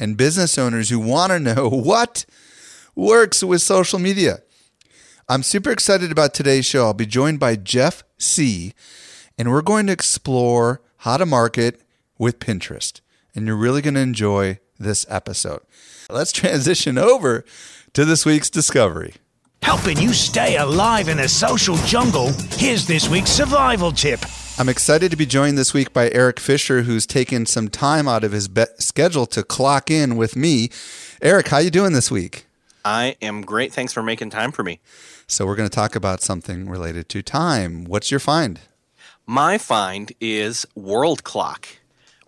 and business owners who want to know what works with social media. I'm super excited about today's show. I'll be joined by Jeff Sieh, and we're going to explore how to market with Pinterest. And you're really going to enjoy this episode. Let's transition over to this week's discovery. Helping you stay alive in the social jungle, here's this week's survival tip. I'm excited to be joined this week by Eric Fisher, who's taken some time out of his be- schedule to clock in with me. Eric, how you doing this week? I am great. Thanks for making time for me. So we're going to talk about something related to time. What's your find? My find is World Clock.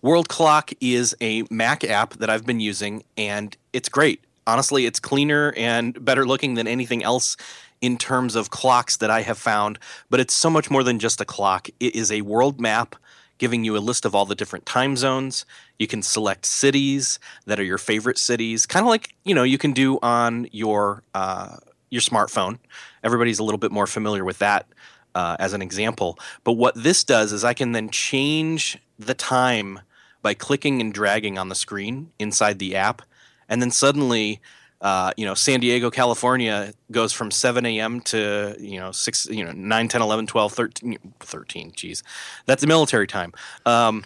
World Clock is a Mac app that I've been using, and it's great. Honestly, it's cleaner and better looking than anything else in terms of clocks that I have found, but it's so much more than just a clock. It is a world map giving you a list of all the different time zones. You can select cities that are your favorite cities, kind of like you know you can do on your uh, your smartphone. Everybody's a little bit more familiar with that uh, as an example. But what this does is I can then change the time by clicking and dragging on the screen inside the app, and then suddenly. Uh, you know, San Diego, California goes from 7 a.m. to, you know, 6, you know, 9, 10, 11, 12, 13, 13 geez. That's the military time. Um,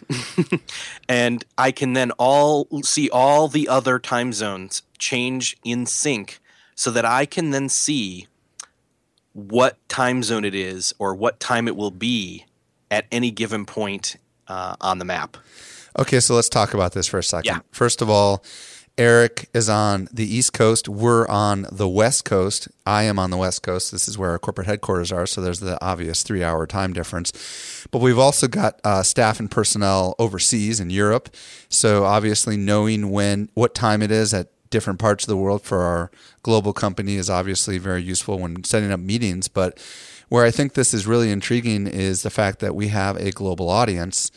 and I can then all see all the other time zones change in sync so that I can then see what time zone it is or what time it will be at any given point uh, on the map. Okay, so let's talk about this for a second. Yeah. First of all, Eric is on the East Coast. We're on the West Coast. I am on the West Coast. This is where our corporate headquarters are. So there's the obvious three hour time difference. But we've also got uh, staff and personnel overseas in Europe. So obviously, knowing when, what time it is at different parts of the world for our global company is obviously very useful when setting up meetings. But where I think this is really intriguing is the fact that we have a global audience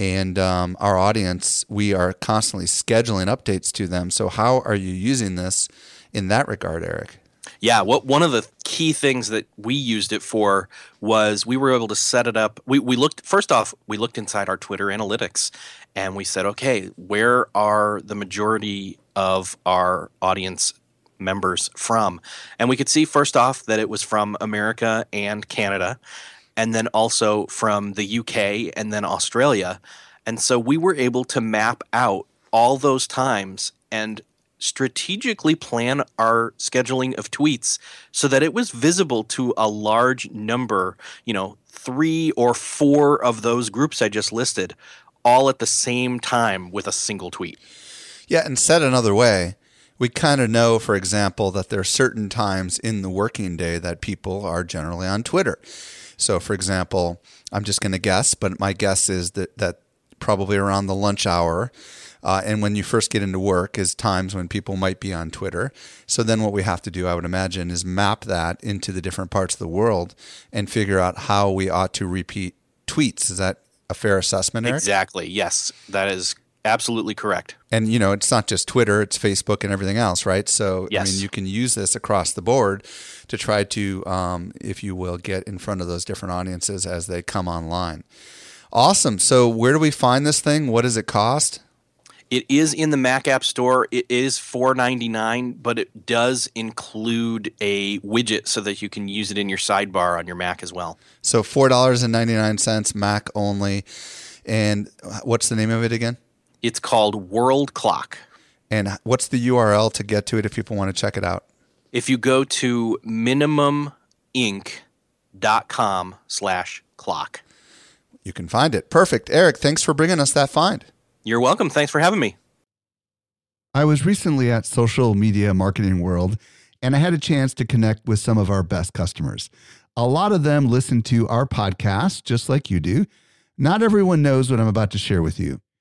and um, our audience, we are constantly scheduling updates to them. So, how are you using this in that regard, Eric? Yeah, what one of the key things that we used it for was we were able to set it up. We we looked first off, we looked inside our Twitter analytics and we said, okay, where are the majority of our audience members from? And we could see first off that it was from America and Canada and then also from the UK and then Australia. And so we were able to map out all those times and strategically plan our scheduling of tweets so that it was visible to a large number, you know, three or four of those groups I just listed, all at the same time with a single tweet. Yeah, and said another way, we kind of know, for example, that there are certain times in the working day that people are generally on Twitter. So, for example, I'm just going to guess, but my guess is that that probably around the lunch hour. Uh, and when you first get into work is times when people might be on Twitter. So then what we have to do, I would imagine, is map that into the different parts of the world and figure out how we ought to repeat tweets. Is that a fair assessment, Eric? Exactly. Yes, that is absolutely correct. And you know, it's not just Twitter; it's Facebook and everything else, right? So yes. I mean, you can use this across the board to try to, um, if you will, get in front of those different audiences as they come online. Awesome. So, where do we find this thing? What does it cost? It is in the Mac App Store. It is four ninety nine, but it does include a widget so that you can use it in your sidebar on your Mac as well. So four dollars and ninety nine cents, Mac only. And what's the name of it again? It's called World Clock. And what's the URL to get to it if people want to check it out? If you go to minimuminc.com slash clock. You can find it. Perfect. Eric, thanks for bringing us that find. You're welcome. Thanks for having me. I was recently at Social Media Marketing World and I had a chance to connect with some of our best customers. A lot of them listen to our podcast just like you do. Not everyone knows what I'm about to share with you.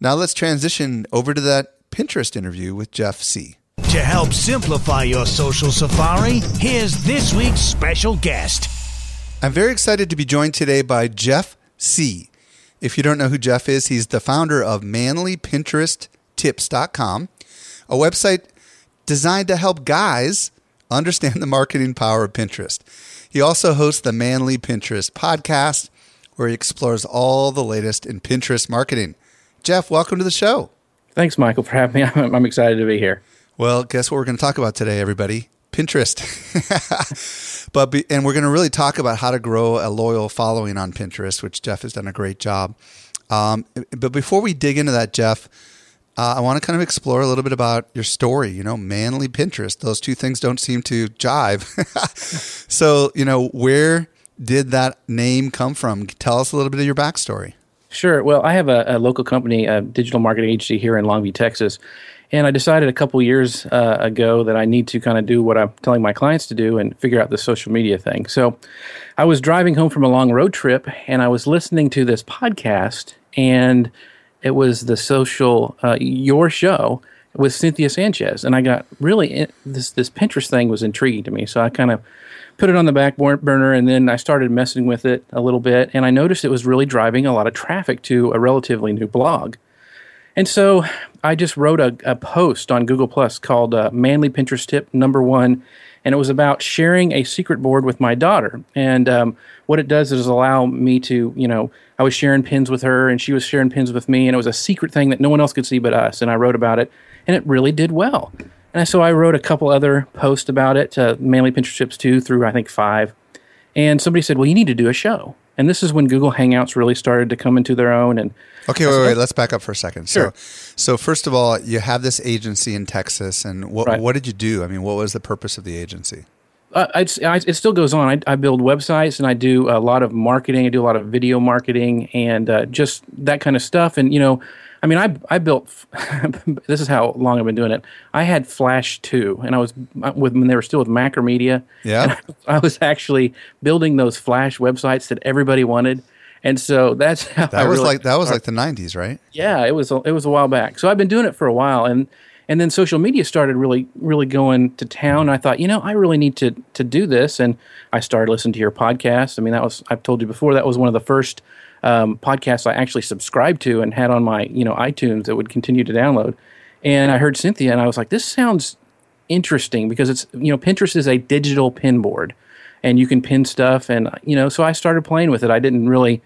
Now let's transition over to that Pinterest interview with Jeff Sieh. To help simplify your social safari, here's this week's special guest. I'm very excited to be joined today by Jeff Sieh. If you don't know who Jeff is, he's the founder of manlypinteresttips.com, a website designed to help guys understand the marketing power of Pinterest. He also hosts the Manly Pinterest podcast, where he explores all the latest in Pinterest marketing. Jeff, welcome to the show. Thanks, Michael, for having me. I'm, I'm excited to be here. Well, guess what we're going to talk about today, everybody? Pinterest. but be, and we're going to really talk about how to grow a loyal following on Pinterest, which Jeff has done a great job. Um, but before we dig into that, Jeff, uh, I want to kind of explore a little bit about your story. You know, manly Pinterest; those two things don't seem to jive. so, you know, where did that name come from? Tell us a little bit of your backstory. Sure. Well, I have a, a, local company, a digital marketing agency here in Longview, Texas. And I decided a couple years uh, ago that I need to kind of do what I'm telling my clients to do and figure out the social media thing. So I was driving home from a long road trip and I was listening to this podcast, and it was the social, uh, your show with Cynthia Sanchez. And I got really, this, this Pinterest thing was intriguing to me. So I kind of put it on the back burner and then I started messing with it a little bit and I noticed it was really driving a lot of traffic to a relatively new blog. And so I just wrote a, a post on Google Plus called uh, Manly Pinterest Tip Number One, and it was about sharing a secret board with my daughter. And um, what it does is allow me to, you know, I was sharing pins with her and she was sharing pins with me, and it was a secret thing that no one else could see but us. And I wrote about it, and it really did well. And so I wrote a couple other posts about it, uh, Manly Pinterest tips two through I think five. And somebody said, "Well, you need to do a show." And this is when Google Hangouts really started to come into their own. And okay, wait, wait, let's back up for a second. Sure. So, so first of all, you have this agency in Texas, and what right. what did you do? I mean, what was the purpose of the agency? Uh, I, it still goes on. I, I, build websites and I do a lot of marketing. I do a lot of video marketing and uh, just that kind of stuff. And you know, I mean, I I built. this is how long I've been doing it. I had Flash two, and I was uh, with when they were still with Macromedia. Yeah, I, I, was actually building those Flash websites that everybody wanted, and so that's how that I was really like that was like the '90s, right? Yeah, it was. It was a while back. So I've been doing it for a while, and and then social media started really really going to town. I thought, you know, I really need to to do this, and I started listening to your podcast. I mean, that was I've told you before that was one of the first um, podcasts I actually subscribed to and had on my you know iTunes that would continue to download. And I heard Cynthia, and I was like, this sounds interesting because it's you know Pinterest is a digital pin board, and you can pin stuff, and you know so I started playing with it. I didn't really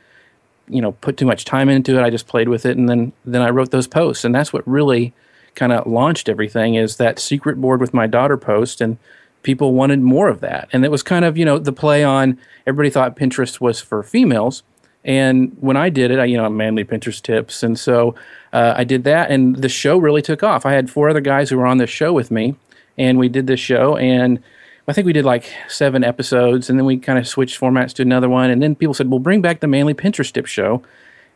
you know put too much time into it. I just played with it, and then then I wrote those posts, and that's what really kind of launched everything. Is that secret board with my daughter post and people wanted more of that. And it was kind of, you know, the play on everybody thought Pinterest was for females. And when I did it, I, you know, manly Pinterest tips. And so uh, I did that, and the show really took off. I had four other guys who were on this show with me, and we did this show. And I think we did like seven episodes, and then we kind of switched formats to another one. And then people said, well, bring back the manly Pinterest tip show.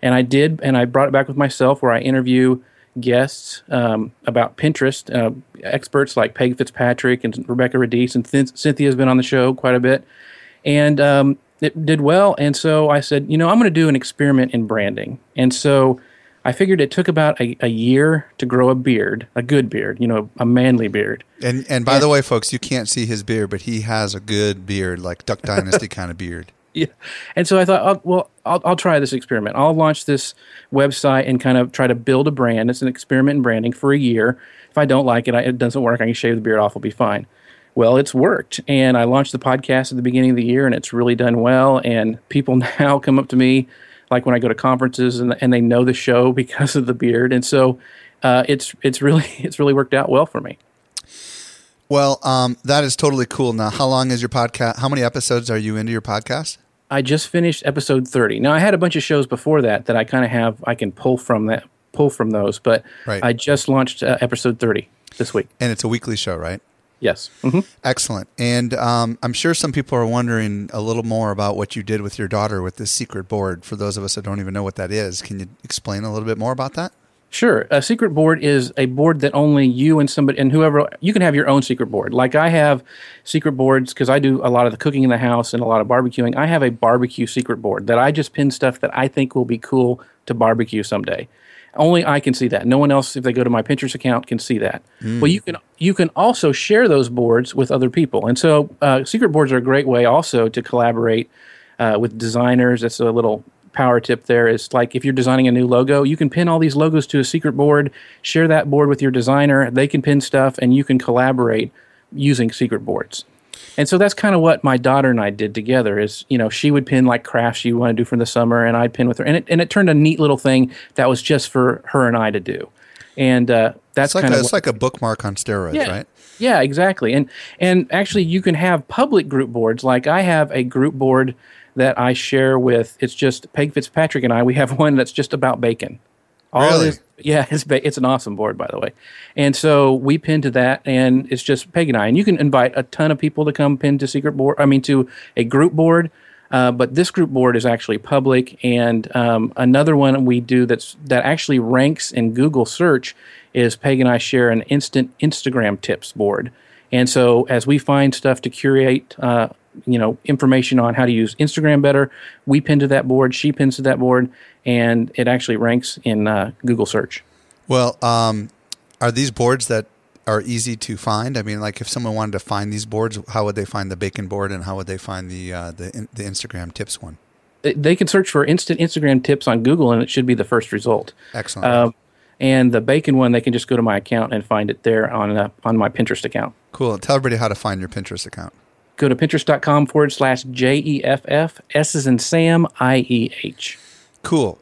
And I did, and I brought it back with myself where I interview guests um, about Pinterest, uh, experts like Peg Fitzpatrick and Rebecca Radice, and Th- Cynthia's been on the show quite a bit, and um, it did well. And so I said, you know, I'm going to do an experiment in branding, and so. I figured it took about a, a year to grow a beard, a good beard, you know, a manly beard. And and by the way, folks, you can't see his beard, but he has a good beard, like Duck Dynasty kind of beard. Yeah. And so I thought, oh, well, I'll, I'll try this experiment. I'll launch this website and kind of try to build a brand. It's an experiment in branding for a year. If I don't like it, I, it doesn't work. I can shave the beard off. I'll be fine. Well, it's worked. And I launched the podcast at the beginning of the year, and it's really done well. And people now come up to me, like when I go to conferences, and, and they know the show because of the beard. And so uh, it's it's really it's really worked out well for me. Well, um, that is totally cool. Now, how long is your podcast? How many episodes are you into your podcast? I just finished episode 30. Now I had a bunch of shows before that that I kind of have I can pull from that pull from those, but Right. I just launched uh, episode 30 this week. And it's a weekly show, right? Yes. hmm Excellent. And um, I'm sure some people are wondering a little more about what you did with your daughter with this secret board. For those of us that don't even know what that is, can you explain a little bit more about that? Sure. A secret board is a board that only you and somebody and whoever you can have your own secret board. Like I have secret boards because I do a lot of the cooking in the house and a lot of barbecuing. I have a barbecue secret board that I just pin stuff that I think will be cool to barbecue someday. Only I can see that. No one else, if they go to my Pinterest account, can see that. Well, you can you can also share those boards with other people, and so uh, secret boards are a great way also to collaborate uh, with designers. That's a little power tip there. Is like if you're designing a new logo, you can pin all these logos to a secret board, share that board with your designer. They can pin stuff, and you can collaborate using secret boards. And so that's kind of what my daughter and I did together. Is you know she would pin like crafts she wanted to do for the summer, and I'd pin with her, and it and it turned a neat little thing that was just for her and I to do. And uh, that's It's like kind a, of it's like a bookmark on steroids, yeah. right? Yeah, exactly. And and actually you can have public group boards. Like I have a group board that I share with it's just Peg Fitzpatrick and I. We have one that's just about bacon. All Really? it is, yeah, it's it's an awesome board by the way. And so we pin to that and it's just Peg and I. And you can invite a ton of people to come pin to secret board I mean to a group board. Uh, but this group board is actually public, and um, another one we do that's that actually ranks in Google search is Peg and I share an instant Instagram tips board. And so as we find stuff to curate, uh, you know, information on how to use Instagram better, we pin to that board, she pins to that board, and it actually ranks in uh, Google search. Well, um, are these boards that are easy to find? I mean, like if someone wanted to find these boards, how would they find the bacon board, and how would they find the uh, the the Instagram tips one? They- They can search for instant Instagram tips on Google, and it should be the first result. Excellent. Um, and the bacon one, they can just go to my account and find it there on uh, on my Pinterest account. cool. Tell everybody how to find your Pinterest account. Go to pinterest.com forward slash J E F F S is in Sam I E H. Cool.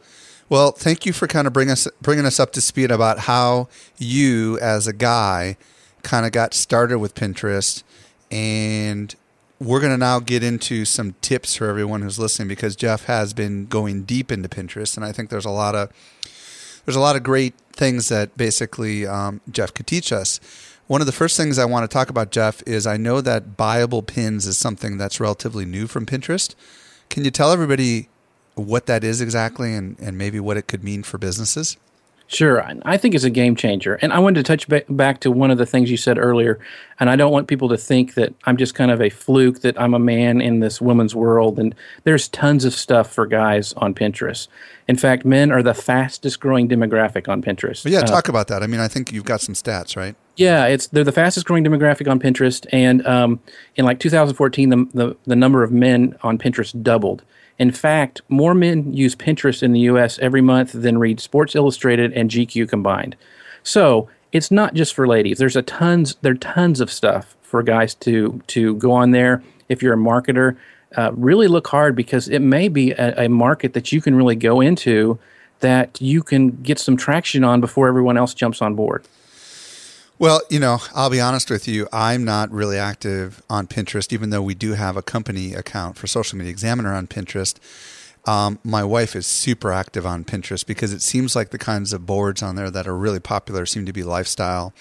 Well, thank you for kind of bring us bringing us up to speed about how you, as a guy, kind of got started with Pinterest, and we're going to now get into some tips for everyone who's listening because Jeff has been going deep into Pinterest, and I think there's a lot of there's a lot of great things that basically um, Jeff could teach us. One of the first things I want to talk about, Jeff, is I know that buyable pins is something that's relatively new from Pinterest. Can you tell everybody what that is exactly and, and maybe what it could mean for businesses? Sure, I- think it's a game changer. And I wanted to touch ba- back to one of the things you said earlier. And I don't want people to think that I'm just kind of a fluke, that I'm a man in this woman's world. And there's tons of stuff for guys on Pinterest. In fact, men are the fastest growing demographic on Pinterest. But yeah, Uh, talk about that. I mean, I think you've got some stats, right? Yeah, it's they're the fastest growing demographic on Pinterest, and um, in like 2014, the, the the number of men on Pinterest doubled. In fact, more men use Pinterest in the U.S. every month than read Sports Illustrated and GQ combined. So it's not just for ladies. There's a tons there are tons of stuff for guys to to go on there. If you're a marketer, uh, really look hard because it may be a, a market that you can really go into that you can get some traction on before everyone else jumps on board. Well, you know, I'll be honest with you. I'm not really active on Pinterest, even though we do have a company account for Social Media Examiner on Pinterest. Um, my wife is super active on Pinterest because it seems like the kinds of boards on there that are really popular seem to be lifestyle,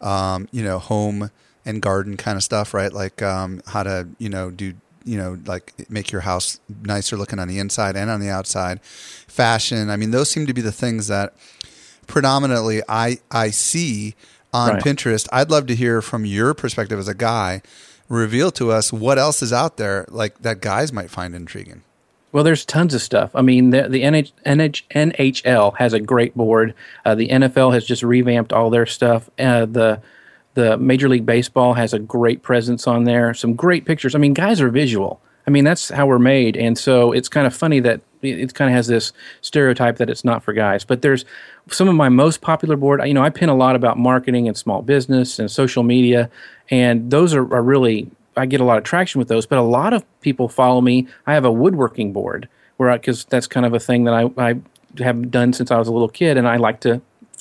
um, you know, home and garden kind of stuff, right? Like um, how to, you know, do, you know, like make your house nicer looking on the inside and on the outside, fashion. I mean, those seem to be the things that predominantly I I see on Right. Pinterest. I'd love to hear from your perspective as a guy. Reveal to us what else is out there like that guys might find intriguing. Well, there's tons of stuff. I mean, the, the NH, NH, NHL has a great board. Uh, the NFL has just revamped all their stuff. Uh, the the Major League Baseball has a great presence on there. Some great pictures. I mean, guys are visual. I mean, that's how we're made, and so it's kind of funny that it, it kind of has this stereotype that it's not for guys. But there's some of my most popular board. You know, I pin a lot about marketing and small business and social media, and those are, are really I get a lot of traction with those, but a lot of people follow me. I have a woodworking board where because that's kind of a thing that I, I have done since I was a little kid, and I like to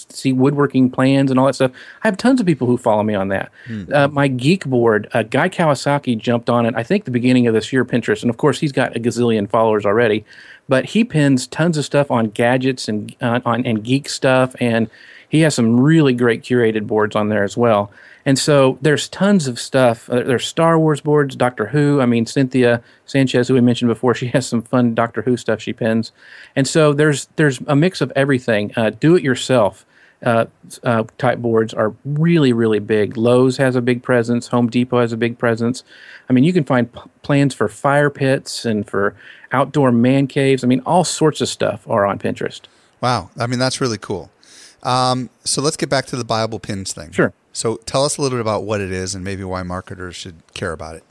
see woodworking plans and all that stuff. I have tons of people who follow me on that. Uh, my geek board, uh, Guy Kawasaki jumped on it. I think the beginning of this year, Pinterest, and of course he's got a gazillion followers already. But he pins tons of stuff on gadgets and uh, on and geek stuff, and he has some really great curated boards on there as well. And so there's tons of stuff. Uh, There's Star Wars boards, Doctor Who. I mean, Cynthia Sanchez, who we mentioned before, she has some fun Doctor Who stuff she pins. And so there's there's a mix of everything. Uh, do it yourself uh, uh, type boards are really really big. Lowe's has a big presence. Home Depot has a big presence. I mean, you can find p- plans for fire pits and for outdoor man caves. I mean, all sorts of stuff are on Pinterest. Wow. I mean, that's really cool. Um, so let's get back to the buyable pins thing. Sure. So tell us a little bit about what it is and maybe why marketers should care about it.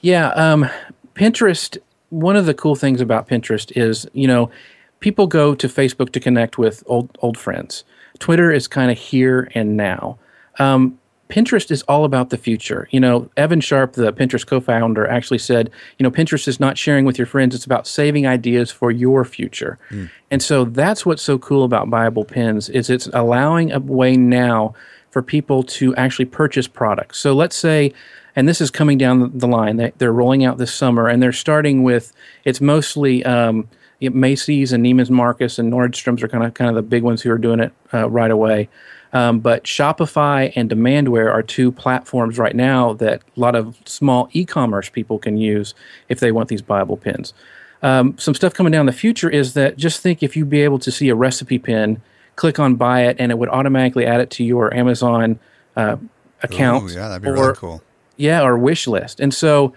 Yeah, um, Pinterest. One of the cool things about Pinterest is, you know, people go to Facebook to connect with old old friends. Twitter is kind of here and now. Um, Pinterest is all about the future. You know, Evan Sharp, the Pinterest co-founder, actually said, you know, Pinterest is not sharing with your friends; it's about saving ideas for your future. And so that's what's so cool about Buyable Pins is it's allowing a way now for people to actually purchase products. So let's say, and this is coming down the line, they, they're rolling out this summer, and they're starting with it's mostly um, Macy's and Neiman's Marcus and Nordstrom's are kind of kind of the big ones who are doing it uh, right away. Um, but Shopify and Demandware are two platforms right now that a lot of small e-commerce people can use if they want these buyable pins. Um, some stuff coming down the future is that just think if you'd be able to see a recipe pin, click on buy it, and it would automatically add it to your Amazon uh, account. Ooh, yeah, that'd be or, really cool. Yeah, or wish list. And so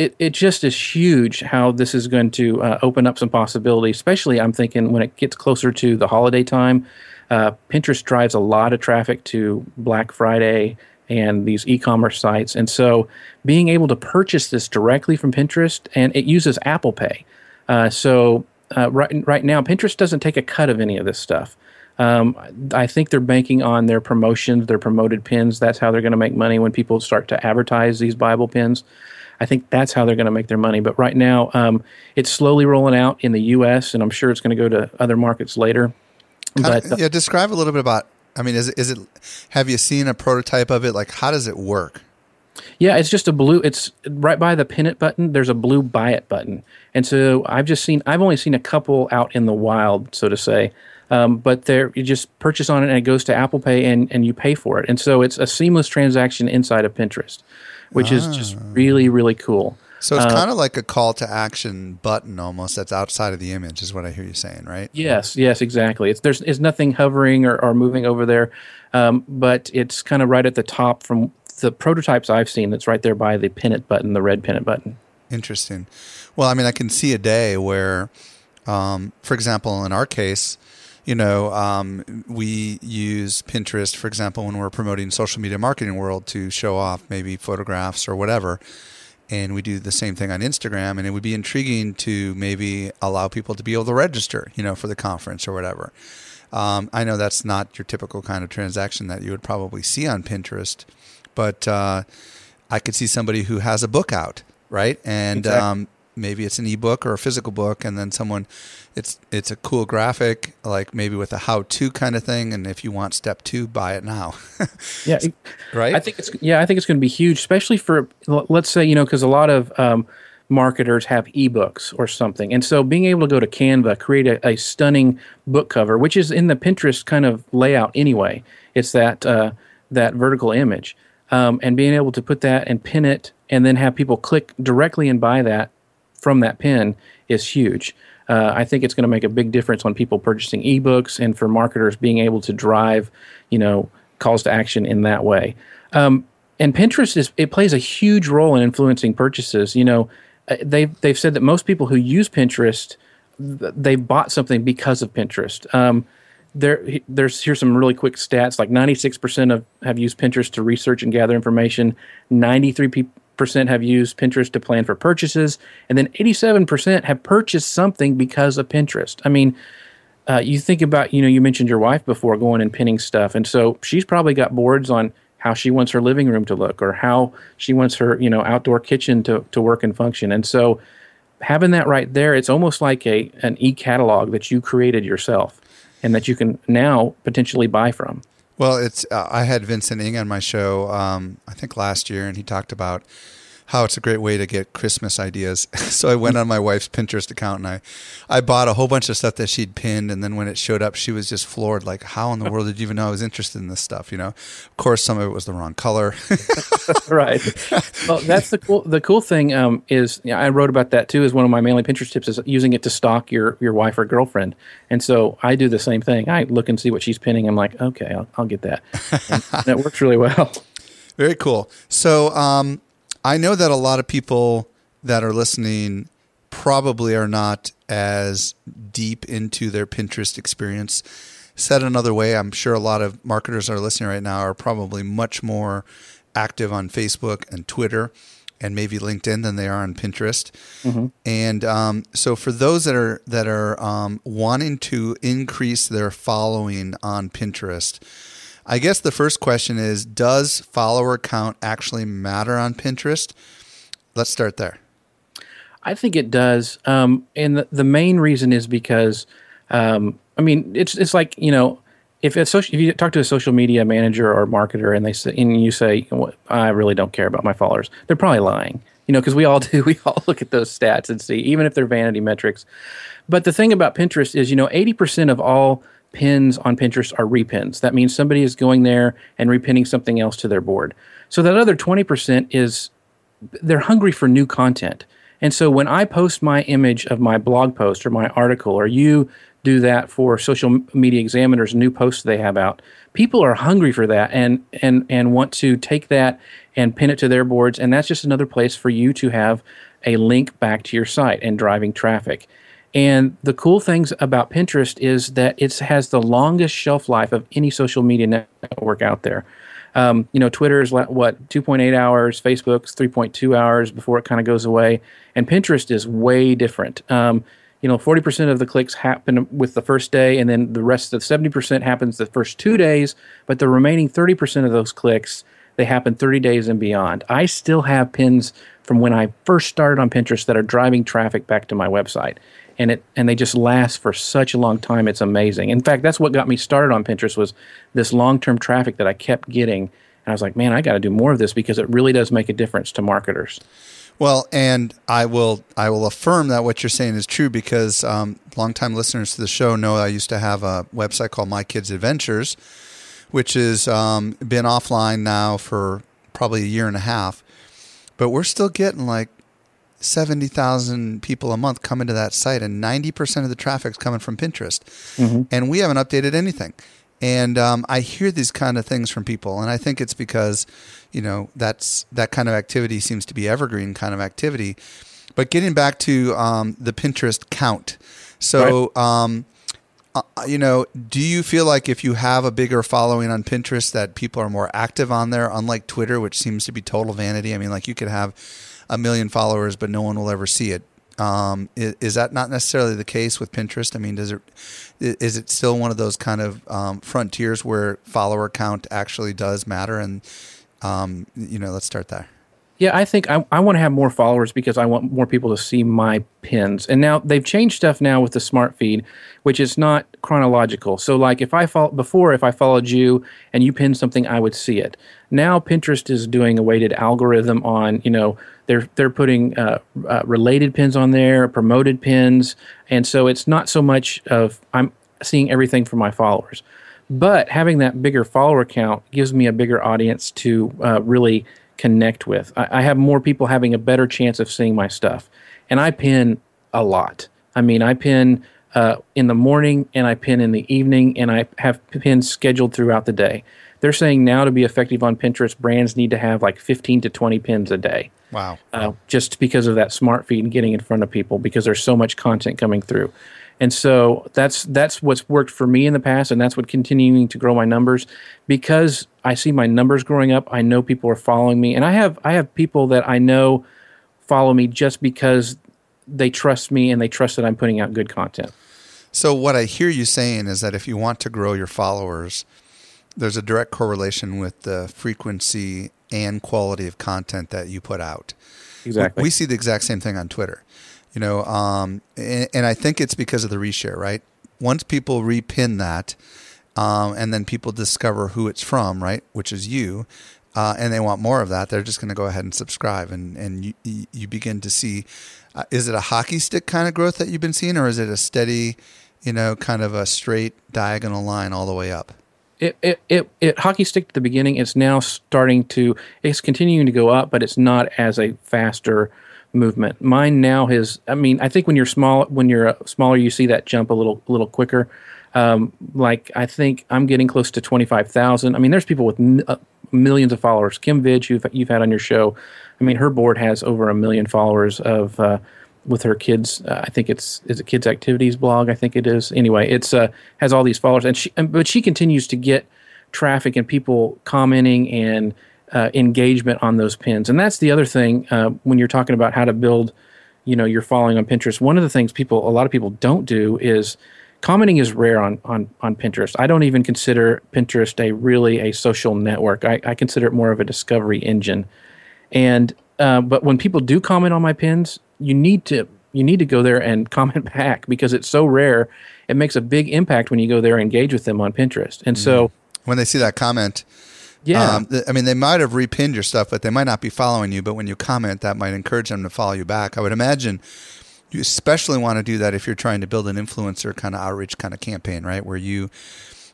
it, it just is huge how this is going to uh, open up some possibilities, especially I'm thinking when it gets closer to the holiday time. Uh, Pinterest drives a lot of traffic to Black Friday and these e-commerce sites, and so being able to purchase this directly from Pinterest, and it uses Apple Pay. Uh, so uh, right right now, Pinterest doesn't take a cut of any of this stuff. Um, I think they're banking on their promotions, their promoted pins. That's how they're going to make money when people start to advertise these buyable pins. I think that's how they're going to make their money. But right now, um, it's slowly rolling out in the U.S., and I'm sure it's going to go to other markets later. But uh, yeah, describe a little bit about. I mean, is it, is it? Have you seen a prototype of it? Like, how does it work? Yeah, it's just a blue. It's right by the pin it button. There's a blue buy it button, and so I've just seen. I've only seen a couple out in the wild, so to say. Um, but there, you just purchase on it, and it goes to Apple Pay, and and you pay for it. And so it's a seamless transaction inside of Pinterest, which is just really really cool. So it's Uh, kind of like a call to action button almost that's outside of the image, is what I hear you saying, right? Yes, yes, exactly. It's there's is nothing hovering or, or moving over there, um, but it's kind of right at the top from the prototypes I've seen. That's right there by the pin it button, the red pin it button. Interesting. Well, I mean, I can see a day where, um, for example, in our case, you know, um, we use Pinterest, for example, when we're promoting social media marketing world to show off maybe photographs or whatever. And we do the same thing on Instagram, and it would be intriguing to maybe allow people to be able to register, you know, for the conference or whatever. Um, I know that's not your typical kind of transaction that you would probably see on Pinterest, but uh, I could see somebody who has a book out, right? And Exactly. um, maybe it's an ebook or a physical book, and then someone, it's it's a cool graphic, like maybe with a how-to kind of thing. And if you want step two, buy it now, Yeah, right? I think it's yeah, I think it's going to be huge, especially for let's say you know because a lot of um, marketers have ebooks or something, and so being able to go to Canva, create a, a stunning book cover, which is in the Pinterest kind of layout anyway. It's that uh, that vertical image, um, and being able to put that and pin it, and then have people click directly and buy that from that pin is huge. Uh, I think it's going to make a big difference on people purchasing ebooks and for marketers being able to drive, you know, calls to action in that way. Um, and Pinterest is it plays a huge role in influencing purchases. You know, uh, they've they've said that most people who use Pinterest they bought something because of Pinterest. Um, there, there's here's some really quick stats. Like 96% of have used Pinterest to research and gather information. 93% have used Pinterest to plan for purchases, and then 87% have purchased something because of Pinterest. I mean, uh, you think about you know you mentioned your wife before going and pinning stuff, and so she's probably got boards on how she wants her living room to look or how she wants her you know outdoor kitchen to, to work and function and so having that right there it's almost like a an e-catalog that you created yourself and that you can now potentially buy from well it's uh, i had Vincent Ng on my show um, i think last year and he talked about how it's a great way to get Christmas ideas. so I went on my wife's Pinterest account and I, I bought a whole bunch of stuff that she'd pinned. And then when it showed up, she was just floored. Like, how in the world did you even know I was interested in this stuff? You know, of course, some of it was the wrong color. right. Well, that's the cool. The cool thing um, is, you know, I wrote about that too. Is one of my manly Pinterest tips is using it to stalk your your wife or girlfriend. And so I do the same thing. I look and see what she's pinning. I'm like, okay, I'll, I'll get that. And, and it works really well. Very cool. So, um, I know that a lot of people that are listening probably are not as deep into their Pinterest experience. Said another way, I'm sure a lot of marketers that are listening right now are probably much more active on Facebook and Twitter and maybe LinkedIn than they are on Pinterest. Mm-hmm. And um, so, for those that are that are um, wanting to increase their following on Pinterest, I guess the first question is Does follower count actually matter on Pinterest? Let's start there. I think it does. Um, and the, the main reason is because, um, I mean, it's, it's like, you know, if, a social, if you talk to a social media manager or marketer and they say, and you say, I really don't care about my followers, they're probably lying, you know, because we all do. We all look at those stats and see, even if they're vanity metrics. But the thing about Pinterest is, you know, 80% of all pins on Pinterest are repins. That means somebody is going there and repinning something else to their board. So that other 20% is they're hungry for new content. And so when I post my image of my blog post or my article, or you do that for social media examiners, new posts they have out, people are hungry for that and and and want to take that and pin it to their boards. And that's just another place for you to have a link back to your site and driving traffic. And the cool things about Pinterest is that it has the longest shelf life of any social media network out there. Um, you know, Twitter is what 2.8 hours, Facebook's 3.2 hours before it kind of goes away, and Pinterest is way different. Um, you know, 40% of the clicks happen with the first day, and then the rest of 70% happens the first two days, but the remaining 30% of those clicks they happen 30 days and beyond. I still have pins from when I first started on Pinterest that are driving traffic back to my website and it and they just last for such a long time. It's amazing. In fact, that's what got me started on Pinterest was this long term traffic that I kept getting. And I was like, man, I got to do more of this because it really does make a difference to marketers. Well, and I will I will affirm that what you're saying is true because um, longtime listeners to the show know I used to have a website called My Kids Adventures, which has um, been offline now for probably a year and a half, but we're still getting like 70,000 people a month come into that site, and 90% of the traffic is coming from Pinterest. Mm-hmm. And we haven't updated anything. And um, I hear these kind of things from people, and I think it's because, you know, that's that kind of activity seems to be evergreen kind of activity. But getting back to um, the Pinterest count, so right. um, uh, you know, do you feel like if you have a bigger following on Pinterest, that people are more active on there, unlike Twitter, which seems to be total vanity? I mean, like you could have a million followers, but no one will ever see it. Um, is, is, that not necessarily the case with Pinterest? I mean, does it is it still one of those kind of um, frontiers where follower count actually does matter? And um, you know, let's start there. Yeah, I think I, I want to have more followers because I want more people to see my pins. And now they've changed stuff now with the smart feed, which is not chronological. So like if I follow before, if I followed you and you pinned something, I would see it. Now Pinterest is doing a weighted algorithm on you know they're they're putting uh, uh, related pins on there, promoted pins, and so it's not so much of I'm seeing everything from my followers. But having that bigger follower count gives me a bigger audience to uh, really connect with. I, I, have more people having a better chance of seeing my stuff, and I pin a lot. I mean, I pin uh, in the morning and I pin in the evening, and I have pins scheduled throughout the day. They're saying now to be effective on Pinterest, brands need to have like 15 to 20 pins a day. Wow. Uh, just because of that smart feed and getting in front of people because there's so much content coming through. And so that's that's what's worked for me in the past, and that's what continuing to grow my numbers because I see my numbers growing up. I know people are following me, and I have I have people that I know follow me just because they trust me and they trust that I'm putting out good content. So what I hear you saying is that if you want to grow your followers, there's a direct correlation with the frequency and quality of content that you put out. Exactly. We, we see the exact same thing on Twitter. You know, um, and, and, I think it's because of the reshare, right? Once people repin that, um, and then people discover who it's from, right, which is you, uh, and they want more of that, they're just going to go ahead and subscribe, and and you you begin to see, uh, is it a hockey stick kind of growth that you've been seeing, or is it a steady, you know, kind of a straight diagonal line all the way up? It, it, it, it hockey stick at the beginning. It's now starting to. It's continuing to go up, but it's not as a faster movement. Mine now has. I mean, I think when you're small, when you're smaller, you see that jump a little, little quicker. Um, like I think I'm getting close to twenty five thousand. I mean, there's people with m- uh, millions of followers. Kim Vij, you've you've had on your show. I mean, her board has over a million followers of. Uh, with her kids, uh, I think it's is a kids activities blog. I think it is. Anyway, it's uh, has all these followers, and she but she continues to get traffic and people commenting and uh, engagement on those pins. And that's the other thing uh, when you're talking about how to build, you know, your following on Pinterest. One of the things people, a lot of people don't do is commenting is rare on on on Pinterest. I don't even consider Pinterest a really a social network. I, I consider it more of a discovery engine. And uh, but when people do comment on my pins, you need to you need to go there and comment back because it's so rare. It makes a big impact when you go there and engage with them on Pinterest. And mm so when they see that comment, yeah. Um, I mean, they might have repinned your stuff, but they might not be following you. But when you comment, that might encourage them to follow you back. I would imagine you especially want to do that if you're trying to build an influencer kind of outreach kind of campaign, right? Where you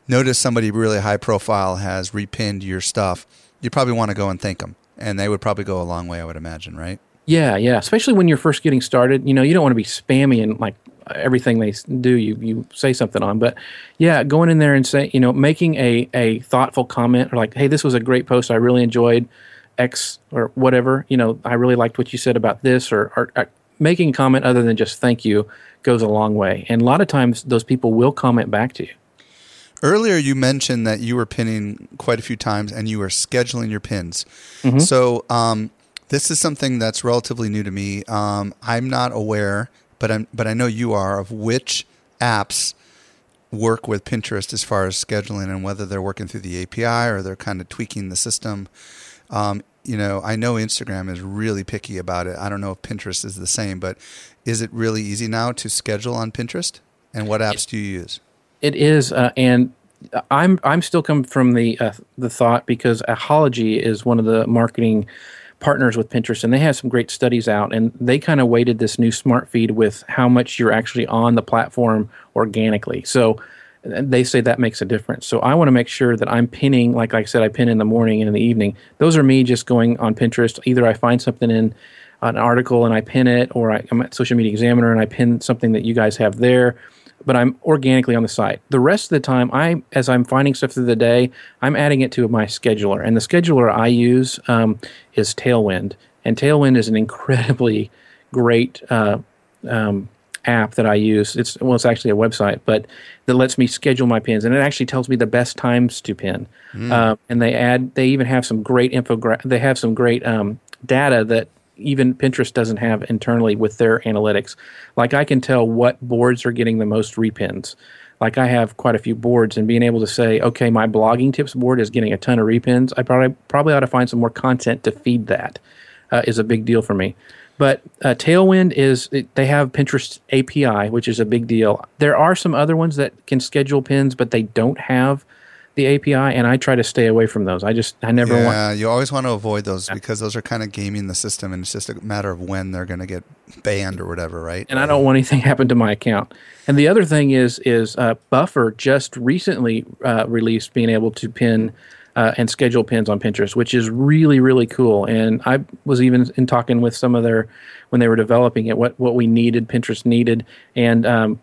notice somebody really high profile has repinned your stuff. You probably want to go and thank them, and they would probably go a long way, I would imagine, right? Yeah, yeah. Especially when you're first getting started, you know, you don't want to be spammy and like everything they do you you say something on. But yeah going in there and say you know making a a thoughtful comment or like hey this was a great post. I really enjoyed x or whatever. You know i really liked what you said about this or, or, or making a comment other than just thank you goes a long way. And a lot of times those people will comment back to you Earlier, you mentioned that you were pinning quite a few times and you were scheduling your pins. Mm-hmm. So, um, this is something that's relatively new to me. Um, I'm not aware but I'm but I know you are of which apps work with Pinterest as far as scheduling and whether they're working through the API or they're kind of tweaking the system. Um, you know, I know Instagram is really picky about it. I don't know if Pinterest is the same, but is it really easy now to schedule on Pinterest? And what apps do you use? It is, uh, and I'm I'm still coming from the uh, the thought because Ahalogy is one of the marketing partners with Pinterest, and they have some great studies out, and they kind of weighted this new smart feed with how much you're actually on the platform organically. So they say that makes a difference. So I want to make sure that I'm pinning, like I said, I pin in the morning and in the evening. Those are me just going on Pinterest. Either I find something in an article and I pin it, or I, am at Social Media Examiner and I pin something that you guys have there but I'm organically on the site. The rest of the time, I as I'm finding stuff through the day, I'm adding it to my scheduler, and the scheduler I use um, is Tailwind, and Tailwind is an incredibly great uh, um, app that I use. It's well, it's actually a website, but that lets me schedule my pins, and it actually tells me the best times to pin. Mm. And they add, they even have some great infograph. They have some great um, data that even Pinterest doesn't have internally with their analytics. Like I can tell what boards are getting the most repins. Like I have quite a few boards, and being able to say, okay, my blogging tips board is getting a ton of repins. I probably probably ought to find some more content to feed that. Uh, is a big deal for me. But uh, Tailwind is they have Pinterest API, which is a big deal. There are some other ones that can schedule pins, but they don't have the API, and I try to stay away from those. I just I never yeah, want. Yeah, you always want to avoid those because those are kind of gaming the system, and it's just a matter of when they're going to get banned or whatever, right? And I don't want anything happen to my account. And the other thing is is uh, Buffer just recently uh, released being able to pin uh, and schedule pins on Pinterest, which is really really cool. And I was even in talking with some of their when they were developing it, what what we needed, Pinterest needed, and um,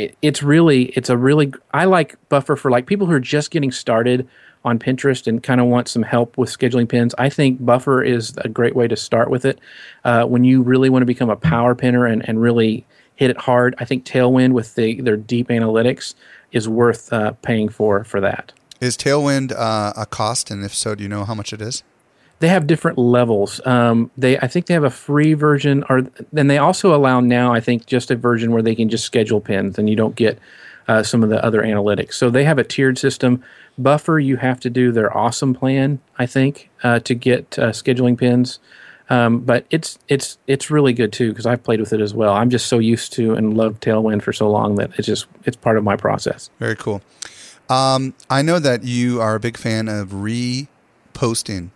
it, it's really it's a really I like Buffer for like people who are just getting started on Pinterest and kind of want some help with scheduling pins. I think Buffer is a great way to start with it. Uh, when you really want to become a power pinner and, and really hit it hard, I think Tailwind with the, their deep analytics is worth uh, paying for for that. Is Tailwind uh, a cost, and if so, do you know how much it is? They have different levels. Um, they, I think, they have a free version, or then they also allow now, I think, just a version where they can just schedule pins, and you don't get uh, some of the other analytics. So they have a tiered system. Buffer, you have to do their awesome plan, I think, uh, to get uh, scheduling pins. Um, but it's it's it's really good too because I've played with it as well. I'm just so used to and love Tailwind for so long that it's just it's part of my process. Very cool. Um, I know that you are a big fan of reposting,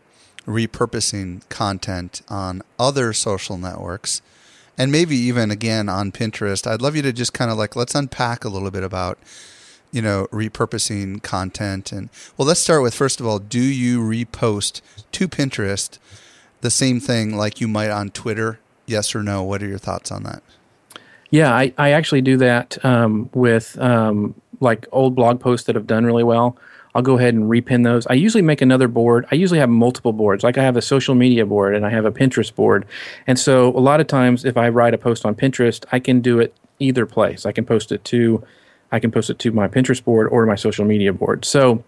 repurposing content on other social networks, and maybe even again on Pinterest. I'd love you to just kind of like let's unpack a little bit about you know repurposing content. And well let's start with first of all do you repost to pinterest the same thing like you might on twitter? Yes or no? What are your thoughts on that? Yeah i, I actually do that um, with um, like old blog posts that have done really well i'll go ahead and repin those. I usually make another board. I usually have multiple boards. Like i have a social media board and i have a pinterest board. And so a lot of times if i write a post on pinterest i can do it either place. I can post it to I can post it to my Pinterest board or my social media board. So,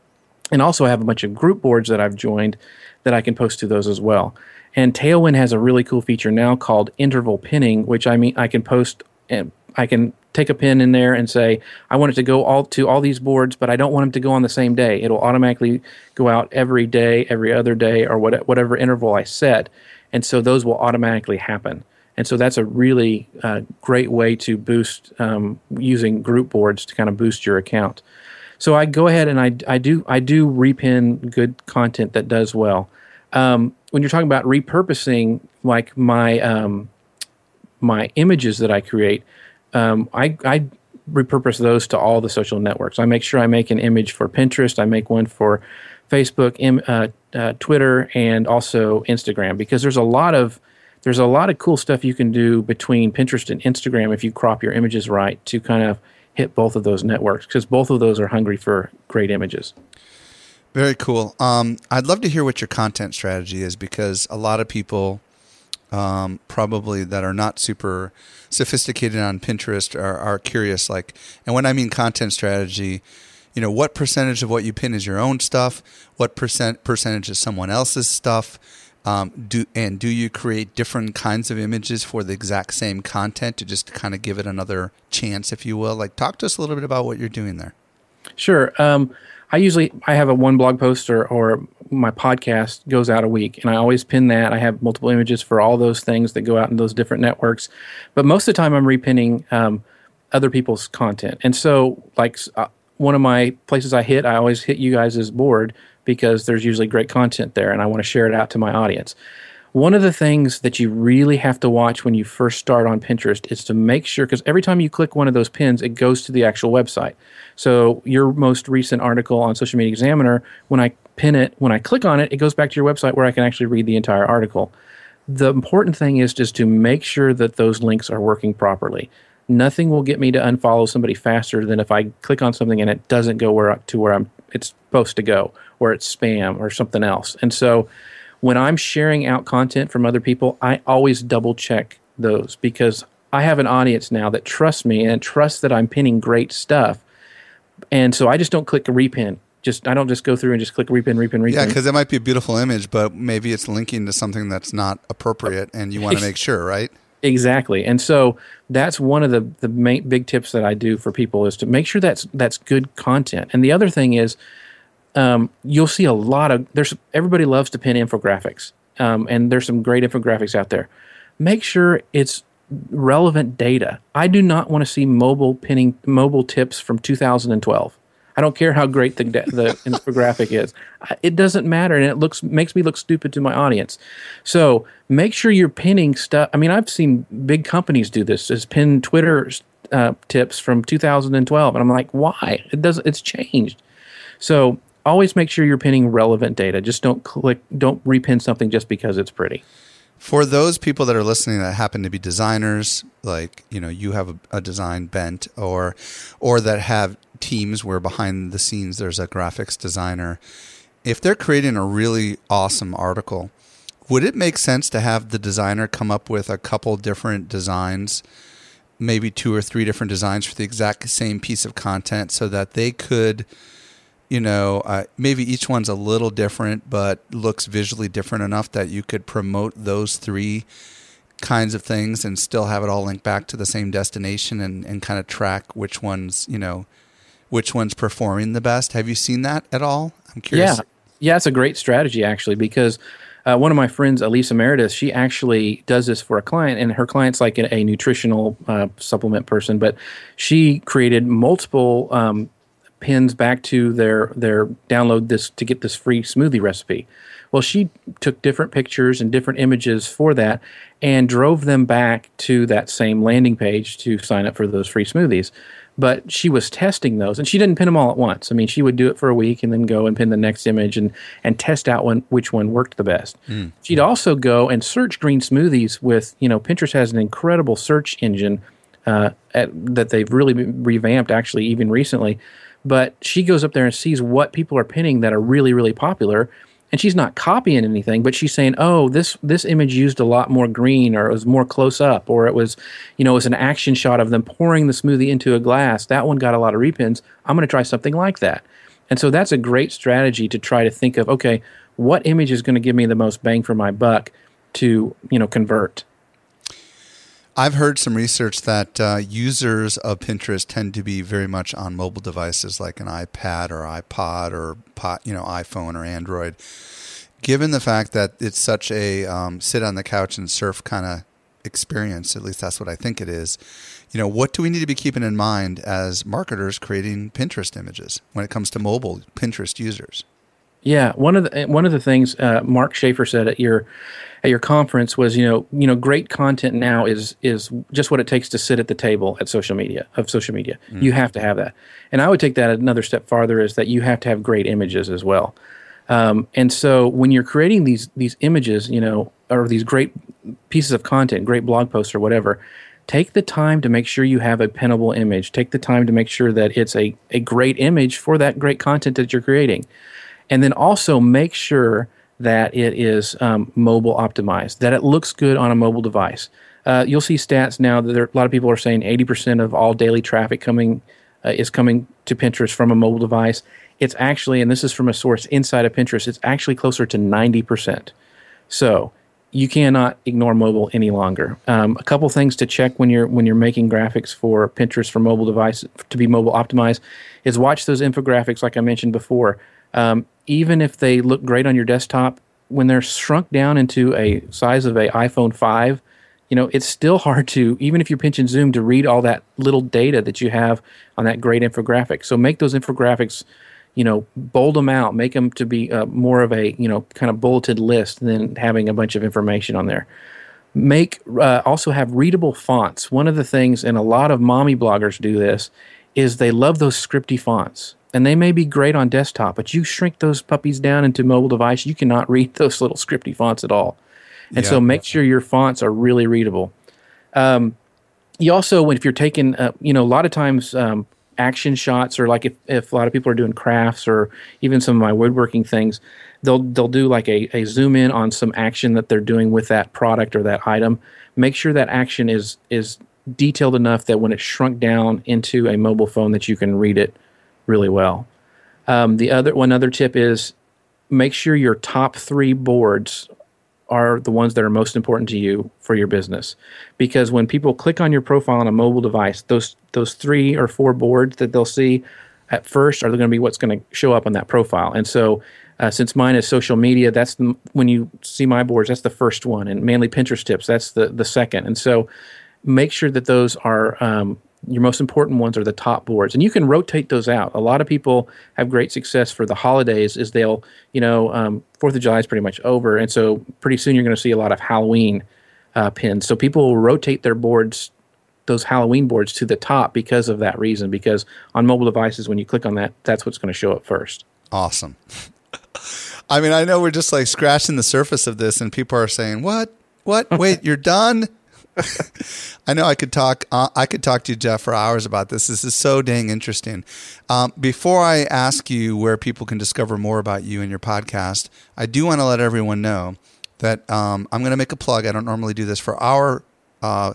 and also I have a bunch of group boards that I've joined that I can post to those as well. And Tailwind has a really cool feature now called interval pinning, which I mean I can post and I can take a pin in there and say I want it to go all to all these boards, but I don't want them to go on the same day. It'll automatically go out every day, every other day, or whatever interval I set, and so those will automatically happen. And so that's a really uh, great way to boost um, using group boards to kind of boost your account. So I go ahead and I, I do I do repin good content that does well. Um, when you're talking about repurposing, like my um, my images that I create, um, I, I repurpose those to all the social networks. I make sure I make an image for Pinterest. I make one for Facebook, uh, uh, Twitter, and also Instagram because there's a lot of there's a lot of cool stuff you can do between Pinterest and Instagram if you crop your images right to kind of hit both of those networks because both of those are hungry for great images. Very cool. Um, I'd love to hear what your content strategy is because a lot of people um, probably that are not super sophisticated on Pinterest are, are curious. Like, and when I mean content strategy, you know, what percentage of what you pin is your own stuff? What percent percentage is someone else's stuff? Um, do and do you create different kinds of images for the exact same content to just kind of give it another chance, if you will? Like, talk to us a little bit about what you're doing there. Sure. Um, I usually I have a one blog post or, or my podcast goes out a week, and I always pin that. I have multiple images for all those things that go out in those different networks, but most of the time I'm repinning um, other people's content. And so, like uh, one of my places I hit, I always hit you guys' board because there's usually great content there and I want to share it out to my audience. One of the things that you really have to watch when you first start on Pinterest is to make sure, because every time you click one of those pins, it goes to the actual website. So, your most recent article on Social Media Examiner, when I pin it, when I click on it, it goes back to your website where I can actually read the entire article. The important thing is just to make sure that those links are working properly. Nothing will get me to unfollow somebody faster than if I click on something and it doesn't go where to where I'm it's supposed to go or it's spam or something else. And so when I'm sharing out content from other people, I always double check those because I have an audience now that trusts me and trusts that I'm pinning great stuff. And so I just don't click a repin. Just I don't just go through and just click repin, repin, repin. Yeah, because it might be a beautiful image, but maybe it's linking to something that's not appropriate, and you want to make sure, right? Exactly. And so that's one of the the main big tips that I do for people is to make sure that's that's good content. And the other thing is um, you'll see a lot of there's everybody loves to pin infographics. Um, and there's some great infographics out there. Make sure it's relevant data. I do not want to see mobile pinning mobile tips from 2012. I don't care how great the the infographic is. It doesn't matter, and it looks makes me look stupid to my audience. So make sure you're pinning stuff. I mean, I've seen big companies do this. Is pin Twitter uh, tips from 2012, and I'm like, why? It doesn't. It's changed. So always make sure you're pinning relevant data. Just don't click, don't repin something just because it's pretty. For those people that are listening that happen to be designers, like you know, you have a, a design bent, or or that have teams where behind the scenes there's a graphics designer. If they're creating a really awesome article, would it make sense to have the designer come up with a couple different designs, maybe two or three different designs for the exact same piece of content, so that they could you know, uh, maybe each one's a little different, but looks visually different enough that you could promote those three kinds of things and still have it all linked back to the same destination and, and kind of track which one's, you know, which one's performing the best. Have you seen that at all? I'm curious. Yeah, yeah, it's a great strategy actually because uh, one of my friends, Alisa Meredith, she actually does this for a client, and her client's like a, a nutritional uh, supplement person, but she created multiple um, pins back to their their download this to get this free smoothie recipe. Well, she took different pictures and different images for that and drove them back to that same landing page to sign up for those free smoothies. But she was testing those and she didn't pin them all at once. I mean, she would do it for a week and then go and pin the next image and, and test out one, which one worked the best. Mm. She'd also go and search green smoothies with, you know, Pinterest has an incredible search engine uh, at, that they've really revamped actually even recently but she goes up there and sees what people are pinning that are really really popular and she's not copying anything but she's saying oh this this image used a lot more green or it was more close up or it was you know it was an action shot of them pouring the smoothie into a glass. That one got a lot of repins. I'm going to try something like that. And so that's a great strategy to try to think of okay what image is going to give me the most bang for my buck to you know convert I've heard some research that uh, users of Pinterest tend to be very much on mobile devices like an iPad or iPod or you know iPhone or Android. Given the fact that it's such a um, sit on the couch and surf kind of experience, at least that's what I think it is. You know, what do we need to be keeping in mind as marketers creating Pinterest images when it comes to mobile Pinterest users? Yeah, one of the one of the things uh, Mark Schaefer said at your at your conference was, you know, you know, great content now is is just what it takes to sit at the table at social media of social media. Mm. You have to have that, and I would take that another step farther is that you have to have great images as well. Um, and so when you're creating these these images, you know, or these great pieces of content, great blog posts or whatever, take the time to make sure you have a pinnable image. Take the time to make sure that it's a, a great image for that great content that you're creating. And then also make sure that it is um, mobile optimized, that it looks good on a mobile device. Uh, you'll see stats now that there, a lot of people are saying 80% of all daily traffic coming uh, is coming to Pinterest from a mobile device. It's actually, and this is from a source inside of Pinterest, it's actually closer to 90%. So you cannot ignore mobile any longer. Um, a couple things to check when you're when you're making graphics for Pinterest for mobile device to be mobile optimized is watch those infographics like I mentioned before. Um, even if they look great on your desktop, when they're shrunk down into a size of a iPhone 5, you know, it's still hard to, even if you're pinch and zoom, to read all that little data that you have on that great infographic. So make those infographics, you know, bold them out, make them to be uh, more of a, you know, kind of bulleted list than having a bunch of information on there. Make uh, also have readable fonts. One of the things, and a lot of mommy bloggers do this, is they love those scripty fonts and they may be great on desktop, but you shrink those puppies down into mobile device, you cannot read those little scripty fonts at all. And yeah. so make sure your fonts are really readable. Um, you also, if you're taking, uh, you know, a lot of times um, action shots, or like if, if a lot of people are doing crafts, or even some of my woodworking things, they'll they'll do like a, a zoom in on some action that they're doing with that product or that item. Make sure that action is is detailed enough that when it's shrunk down into a mobile phone, that you can read it really well. Um, the other one other tip is make sure your top three boards are the ones that are most important to you for your business. Because when people click on your profile on a mobile device those those three or four boards that they'll see at first are going to be what's going to show up on that profile. And so uh, since mine is social media that's the, when you see my boards that's the first one and manly pinterest tips that's the the second. And so make sure that those are um, your most important ones are the top boards and you can rotate those out a lot of people have great success for the holidays is they'll you know um, fourth of july is pretty much over and so pretty soon you're going to see a lot of halloween uh, pins so people will rotate their boards those halloween boards to the top because of that reason because on mobile devices when you click on that that's what's going to show up first Awesome. I mean, I know we're just like scratching the surface of this, and people are saying, "What? What? Wait, you're done?" I know I could talk. Uh, I could talk to you, Jeff, for hours about this. This is so dang interesting. Um, before I ask you where people can discover more about you and your podcast, I do want to let everyone know that um, I'm going to make a plug. I don't normally do this for our uh,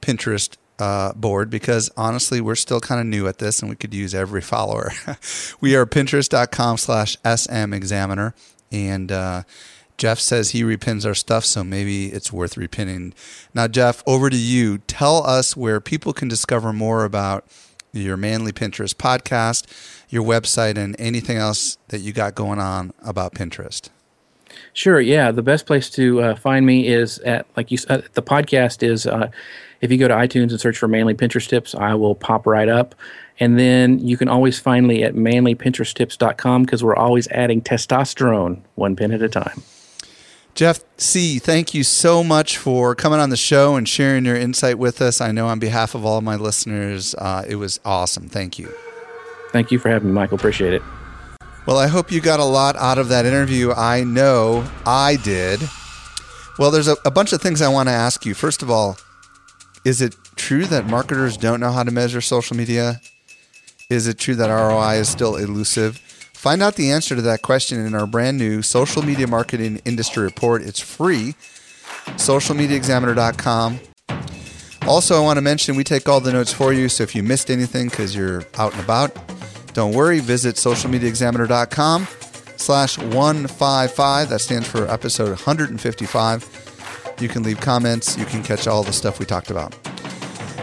Pinterest uh, board because honestly, we're still kind of new at this and we could use every follower. we are pinterest.com slash SM examiner. And uh, Jeff says he repins our stuff, so maybe it's worth repinning. Now, Jeff, over to you. Tell us where people can discover more about your Manly Pinterest podcast, your website, and anything else that you got going on about Pinterest. Sure. Yeah. The best place to uh, find me is at, like you said, the podcast is uh, if you go to iTunes and search for Manly Pinterest Tips, I will pop right up. And then you can always find me at manlypinteresttips.com because we're always adding testosterone one pin at a time. Jeff Sieh., thank you so much for coming on the show and sharing your insight with us. I know on behalf of all my listeners, uh, it was awesome. Thank you. Thank you for having me, Michael. Appreciate it. Well, I hope you got a lot out of that interview. I know I did. Well, there's a, a bunch of things I want to ask you. First of all, is it true that marketers don't know how to measure social media? Is it true that ROI is still elusive? Find out the answer to that question in our brand new social media marketing industry report. It's free. Socialmediaexaminer.com. Also, I want to mention we take all the notes for you. So if you missed anything because you're out and about, don't worry. Visit socialmediaexaminer.com slash 155. That stands for episode 155. You can leave comments. You can catch all the stuff we talked about.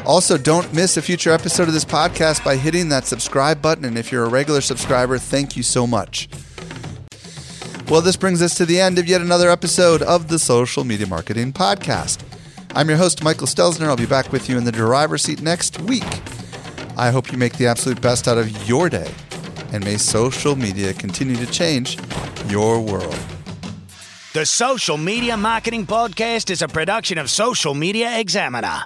Also, don't miss a future episode of this podcast by hitting that subscribe button. And if you're a regular subscriber, thank you so much. Well, this brings us to the end of yet another episode of the Social Media Marketing Podcast. I'm your host, Michael Stelzner. I'll be back with you in the driver's seat next week. I hope you make the absolute best out of your day, and may social media continue to change your world. The Social Media Marketing Podcast is a production of Social Media Examiner.